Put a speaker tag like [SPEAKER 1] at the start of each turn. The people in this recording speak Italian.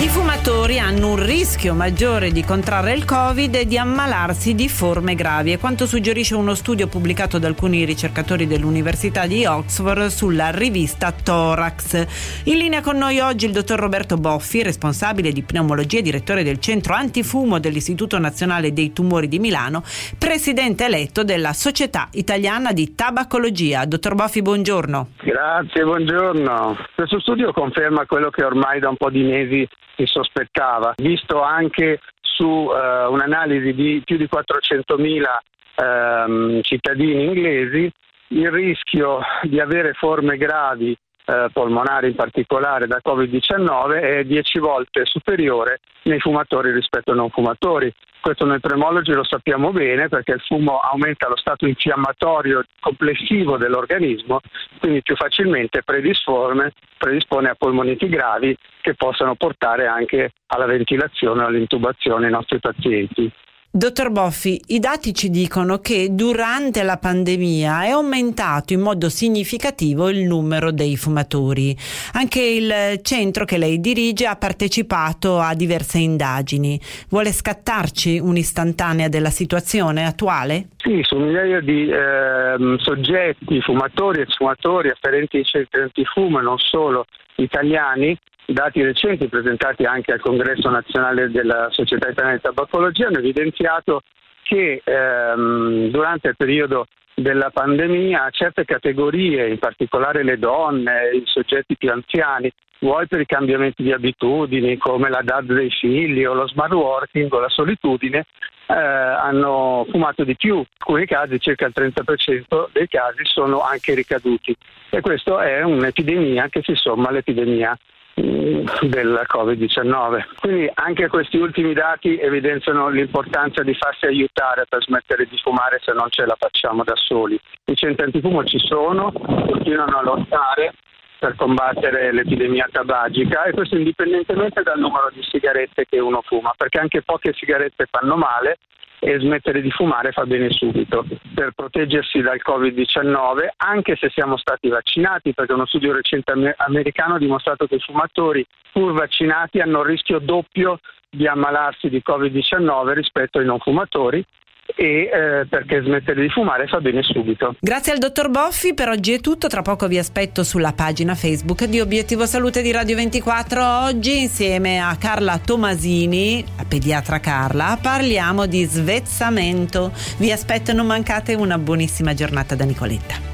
[SPEAKER 1] I fumatori hanno un rischio maggiore di contrarre il Covid e di ammalarsi di forme gravi, è quanto suggerisce uno studio pubblicato da alcuni ricercatori dell'Università di Oxford sulla rivista Thorax. In linea con noi oggi il dottor Roberto Boffi, responsabile di pneumologia e direttore del centro antifumo dell'Istituto Nazionale dei Tumori di Milano, presidente eletto della Società Italiana di Tabacologia. Dottor Boffi, buongiorno.
[SPEAKER 2] Grazie, buongiorno. Questo studio conferma quello che ormai da un po' di mesi si sospettava, visto anche su uh, un'analisi di più di 400.000 ehm, cittadini inglesi, il rischio di avere forme gravi eh, polmonare in particolare da Covid-19 è 10 volte superiore nei fumatori rispetto ai non fumatori. Questo noi premologi lo sappiamo bene perché il fumo aumenta lo stato infiammatorio complessivo dell'organismo, quindi più facilmente predispone, predispone a polmoniti gravi che possono portare anche alla ventilazione o all'intubazione i nostri pazienti.
[SPEAKER 1] Dottor Boffi, i dati ci dicono che durante la pandemia è aumentato in modo significativo il numero dei fumatori. Anche il centro che lei dirige ha partecipato a diverse indagini. Vuole scattarci un'istantanea della situazione attuale?
[SPEAKER 2] Sì, su migliaia di eh, soggetti, fumatori e sfumatori afferenti ai centri antifumo e non solo italiani dati recenti presentati anche al Congresso nazionale della Società Italiana di Tabacologia hanno evidenziato che ehm, durante il periodo della pandemia certe categorie, in particolare le donne, i soggetti più anziani, vuoi per i cambiamenti di abitudini come la DAD dei figli o lo smart working o la solitudine, eh, hanno fumato di più. In alcuni casi, circa il 30% dei casi, sono anche ricaduti. E questa è un'epidemia che si somma all'epidemia del Covid-19. Quindi anche questi ultimi dati evidenziano l'importanza di farsi aiutare per smettere di fumare se non ce la facciamo da soli. I centri antifumo ci sono, continuano a lottare per combattere l'epidemia tabagica e questo indipendentemente dal numero di sigarette che uno fuma, perché anche poche sigarette fanno male e smettere di fumare fa bene subito per proteggersi dal Covid-19, anche se siamo stati vaccinati, perché uno studio recente americano ha dimostrato che i fumatori pur vaccinati hanno il rischio doppio di ammalarsi di Covid-19 rispetto ai non fumatori e eh, perché smettere di fumare fa bene subito.
[SPEAKER 1] Grazie al dottor Boffi, per oggi è tutto, tra poco vi aspetto sulla pagina Facebook di Obiettivo Salute di Radio 24. Oggi insieme a Carla Tomasini, la pediatra Carla, parliamo di svezzamento. Vi aspetto, non mancate una buonissima giornata da Nicoletta.